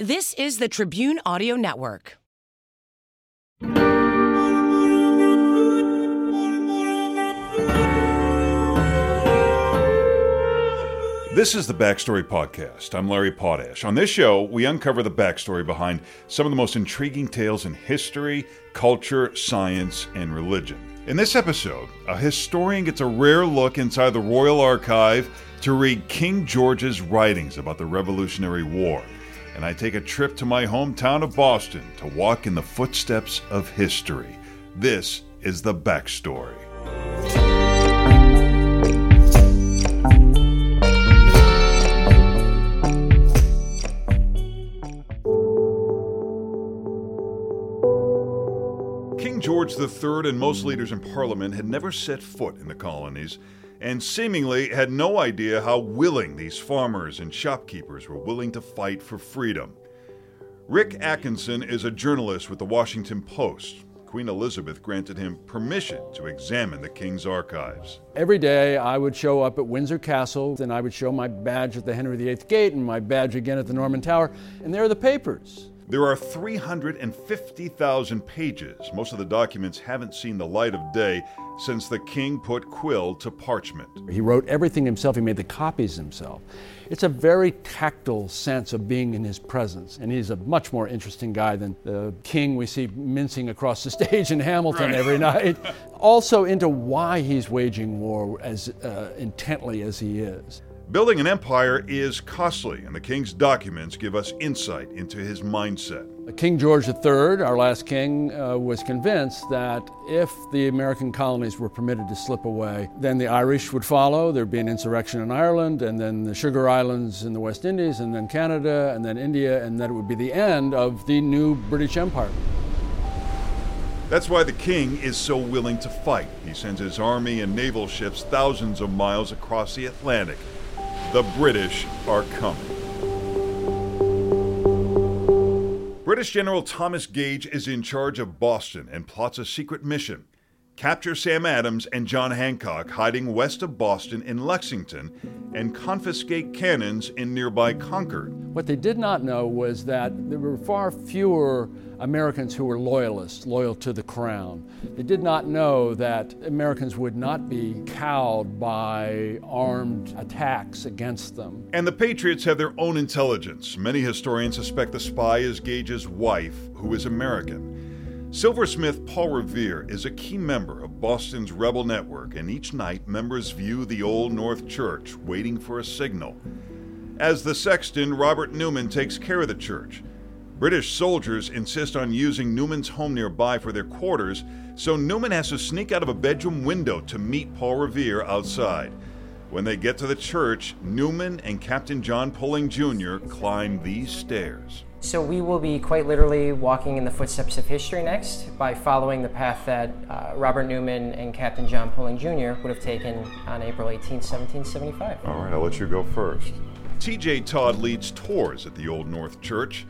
This is the Tribune Audio Network. This is the Backstory Podcast. I'm Larry Potash. On this show, we uncover the backstory behind some of the most intriguing tales in history, culture, science, and religion. In this episode, a historian gets a rare look inside the Royal Archive to read King George's writings about the Revolutionary War. And I take a trip to my hometown of Boston to walk in the footsteps of history. This is the Backstory. King George III and most leaders in Parliament had never set foot in the colonies and seemingly had no idea how willing these farmers and shopkeepers were willing to fight for freedom. Rick Atkinson is a journalist with the Washington Post. Queen Elizabeth granted him permission to examine the king's archives. Every day I would show up at Windsor Castle, and I would show my badge at the Henry VIII Gate and my badge again at the Norman Tower, and there are the papers. There are 350,000 pages. Most of the documents haven't seen the light of day since the king put quill to parchment. He wrote everything himself, he made the copies himself. It's a very tactile sense of being in his presence, and he's a much more interesting guy than the king we see mincing across the stage in Hamilton Right. every night. also, into why he's waging war as uh, intently as he is. Building an empire is costly, and the king's documents give us insight into his mindset. King George III, our last king, uh, was convinced that if the American colonies were permitted to slip away, then the Irish would follow. There'd be an insurrection in Ireland, and then the Sugar Islands in the West Indies, and then Canada, and then India, and that it would be the end of the new British Empire. That's why the king is so willing to fight. He sends his army and naval ships thousands of miles across the Atlantic. The British are coming. British General Thomas Gage is in charge of Boston and plots a secret mission. Capture Sam Adams and John Hancock hiding west of Boston in Lexington and confiscate cannons in nearby Concord. What they did not know was that there were far fewer Americans who were loyalists, loyal to the crown. They did not know that Americans would not be cowed by armed attacks against them. And the Patriots have their own intelligence. Many historians suspect the spy is Gage's wife, who is American. Silversmith Paul Revere is a key member of Boston's rebel network, and each night members view the Old North Church, waiting for a signal. As the sexton, Robert Newman takes care of the church. British soldiers insist on using Newman's home nearby for their quarters, so Newman has to sneak out of a bedroom window to meet Paul Revere outside. When they get to the church, Newman and Captain John Pulling Jr. climb these stairs. So we will be quite literally walking in the footsteps of history next by following the path that uh, Robert Newman and Captain John Pulling Jr. would have taken on April 18, 1775. All right, I'll let you go first. TJ Todd leads tours at the Old North Church.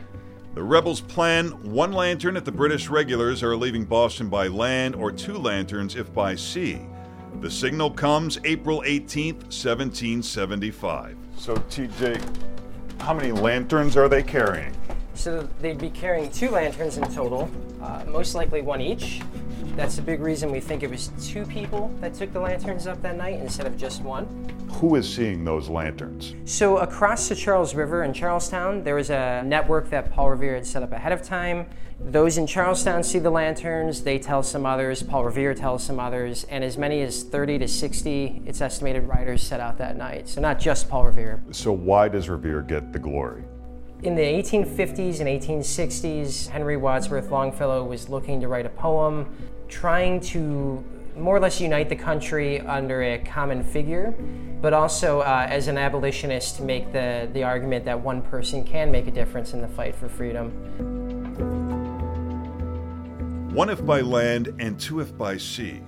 The rebels plan one lantern if the British regulars are leaving Boston by land, or two lanterns if by sea. The signal comes April 18, 1775. So, TJ, how many lanterns are they carrying? So they'd be carrying two lanterns in total, uh, most likely one each. That's a big reason we think it was two people that took the lanterns up that night instead of just one. Who is seeing those lanterns? So across the Charles River in Charlestown, there was a network that Paul Revere had set up ahead of time. Those in Charlestown see the lanterns, they tell some others, Paul Revere tells some others, and as many as 30 to 60, it's estimated riders set out that night. So not just Paul Revere. So, why does Revere get the glory? In the 1850s and 1860s, Henry Wadsworth Longfellow was looking to write a poem trying to more or less unite the country under a common figure, but also uh, as an abolitionist to make the, the argument that one person can make a difference in the fight for freedom. One if by land and two if by sea,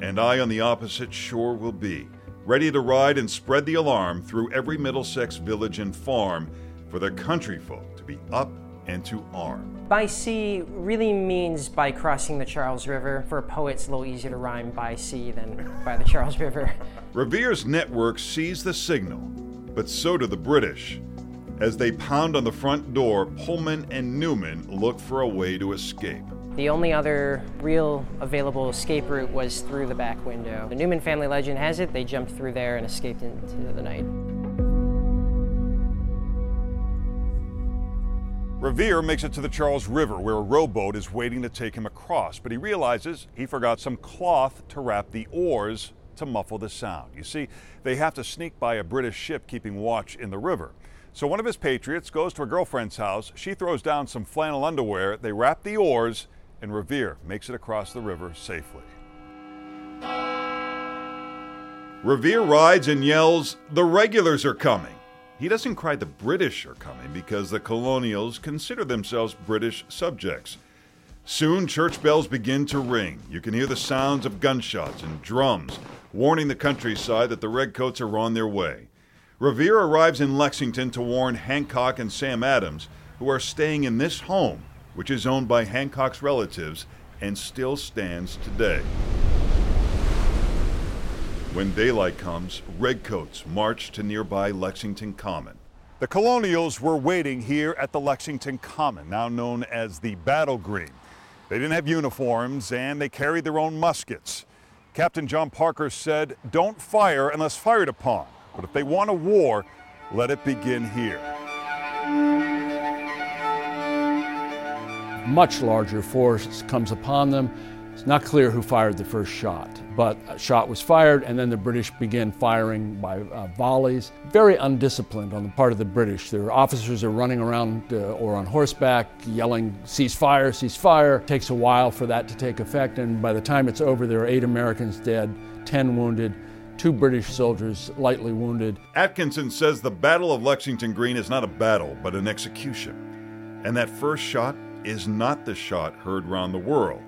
and I on the opposite shore will be, ready to ride and spread the alarm through every Middlesex village and farm for the country folk to be up and to arm. By sea really means by crossing the Charles River. For a poet, it's a little easier to rhyme by sea than by the Charles River. Revere's network sees the signal, but so do the British. As they pound on the front door, Pulling and Newman look for a way to escape. The only other real available escape route was through the back window. The Newman family legend has it they jumped through there and escaped into the night. Revere makes it to the Charles River where a rowboat is waiting to take him across, but he realizes he forgot some cloth to wrap the oars to muffle the sound. You see, they have to sneak by a British ship keeping watch in the river. So one of his patriots goes to a girlfriend's house. She throws down some flannel underwear. They wrap the oars, and Revere makes it across the river safely. Revere rides and yells, The regulars are coming. He doesn't cry the British are coming because the colonials consider themselves British subjects. Soon, church bells begin to ring. You can hear the sounds of gunshots and drums, warning the countryside that the Redcoats are on their way. Revere arrives in Lexington to warn Hancock and Sam Adams, who are staying in this home, which is owned by Hancock's relatives and still stands today. When daylight comes, redcoats march to nearby Lexington Common. The colonials were waiting here at the Lexington Common, now known as the Battle Green. They didn't have uniforms and they carried their own muskets. Captain John Parker said, Don't fire unless fired upon, but if they want a war, let it begin here. Much larger force comes upon them. It's not clear who fired the first shot, but a shot was fired, and then the British began firing by uh, volleys. Very undisciplined on the part of the British. Their officers are running around uh, or on horseback yelling, cease fire, cease fire. It takes a while for that to take effect, and by the time it's over, there are eight Americans dead, 10 wounded, two British soldiers lightly wounded. Atkinson says the Battle of Lexington Green is not a battle, but an execution. And that first shot is not the shot heard round the world.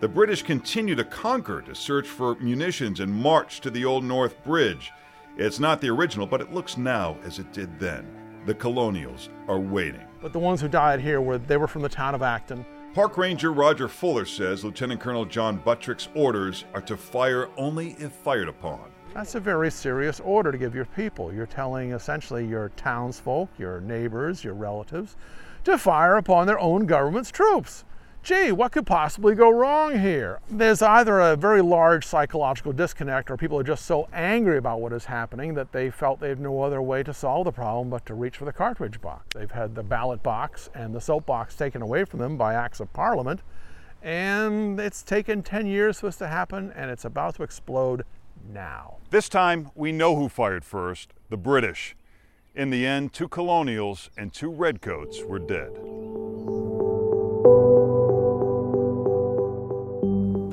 The British continue to Concord to search for munitions and march to the Old North Bridge. It's not the original, but it looks now as it did then. The colonials are waiting. But the ones who died here were they were from the town of Acton. Park Ranger Roger Fuller says Lieutenant Colonel John Buttrick's orders are to fire only if fired upon. That's a very serious order to give your people. You're telling essentially your townsfolk, your neighbors, your relatives, to fire upon their own government's troops gee, what could possibly go wrong here? There's either a very large psychological disconnect or people are just so angry about what is happening that they felt they had no other way to solve the problem but to reach for the cartridge box. They've had the ballot box and the soap box taken away from them by acts of parliament, and it's taken 10 years for this to happen, and it's about to explode now. This time, we know who fired first the British. In the end, two colonials and two redcoats were dead.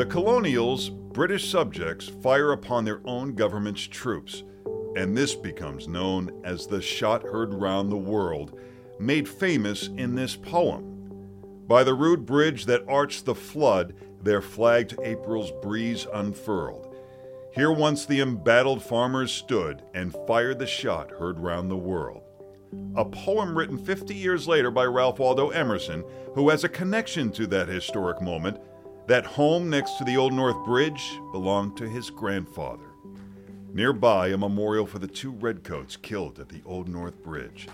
Colonials, British subjects, fire upon their own government's troops, and this becomes known as the shot heard round the world, made famous in this poem. By the rude bridge that arched the flood, their flagged April's breeze unfurled. Here once the embattled farmers stood and fired the shot heard round the world. A poem written 50 years later by Ralph Waldo Emerson, who has a connection to that historic moment that home next to the Old North Bridge belonged to his grandfather. Nearby, a memorial for the two redcoats killed at the Old North Bridge.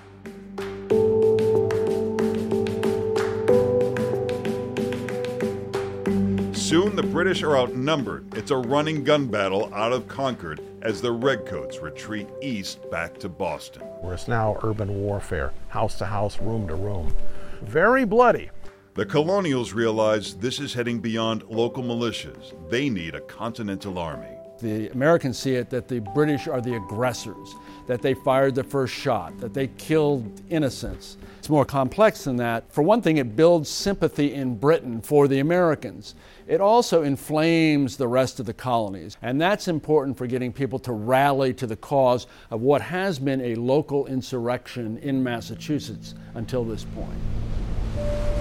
Soon the British are outnumbered. It's a running gun battle out of Concord as the Redcoats retreat east back to Boston. Where it's now urban warfare, house to house, room to room. Very bloody. The colonials realize this is heading beyond local militias. They need a continental army. The Americans see it that the British are the aggressors, that they fired the first shot, that they killed innocents. It's more complex than that. For one thing, it builds sympathy in Britain for the Americans. It also inflames the rest of the colonies. And that's important for getting people to rally to the cause of what has been a local insurrection in Massachusetts until this point.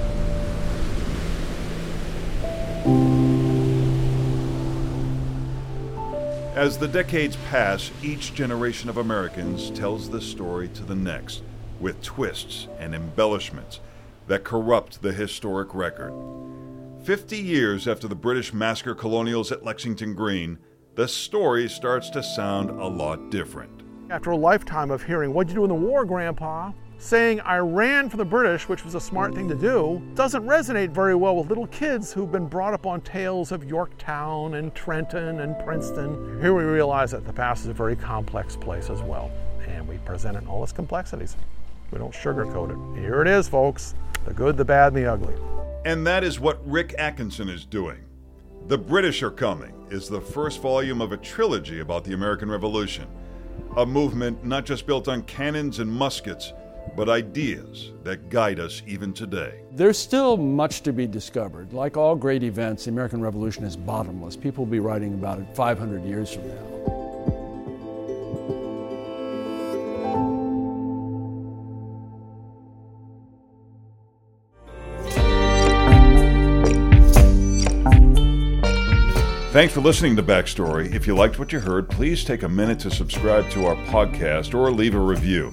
As the decades pass, each generation of Americans tells the story to the next, with twists and embellishments that corrupt the historic record. Fifty years after the British massacre colonials at Lexington Green, the story starts to sound a lot different. After a lifetime of hearing, What'd you do in the war, Grandpa? Saying I ran for the British, which was a smart thing to do, doesn't resonate very well with little kids who've been brought up on tales of Yorktown and Trenton and Princeton. Here we realize that the past is a very complex place as well, and we present it in all its complexities. We don't sugarcoat it. Here it is, folks the good, the bad, and the ugly. And that is what Rick Atkinson is doing. The British Are Coming is the first volume of a trilogy about the American Revolution, a movement not just built on cannons and muskets but ideas that guide us even today. There's still much to be discovered. Like all great events, the American Revolution is bottomless. People will be writing about it 500 years from now. Thanks for listening to Backstory. If you liked what you heard, please take a minute to subscribe to our podcast or leave a review.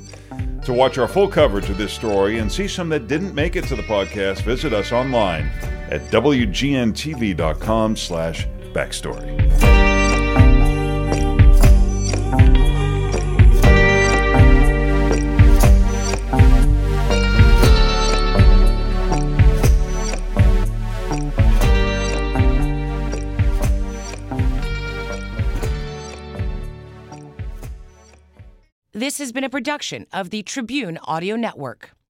To watch our full coverage of this story and see some that didn't make it to the podcast, visit us online at wgntv.com slash backstory. Been a production of the Tribune Audio Network.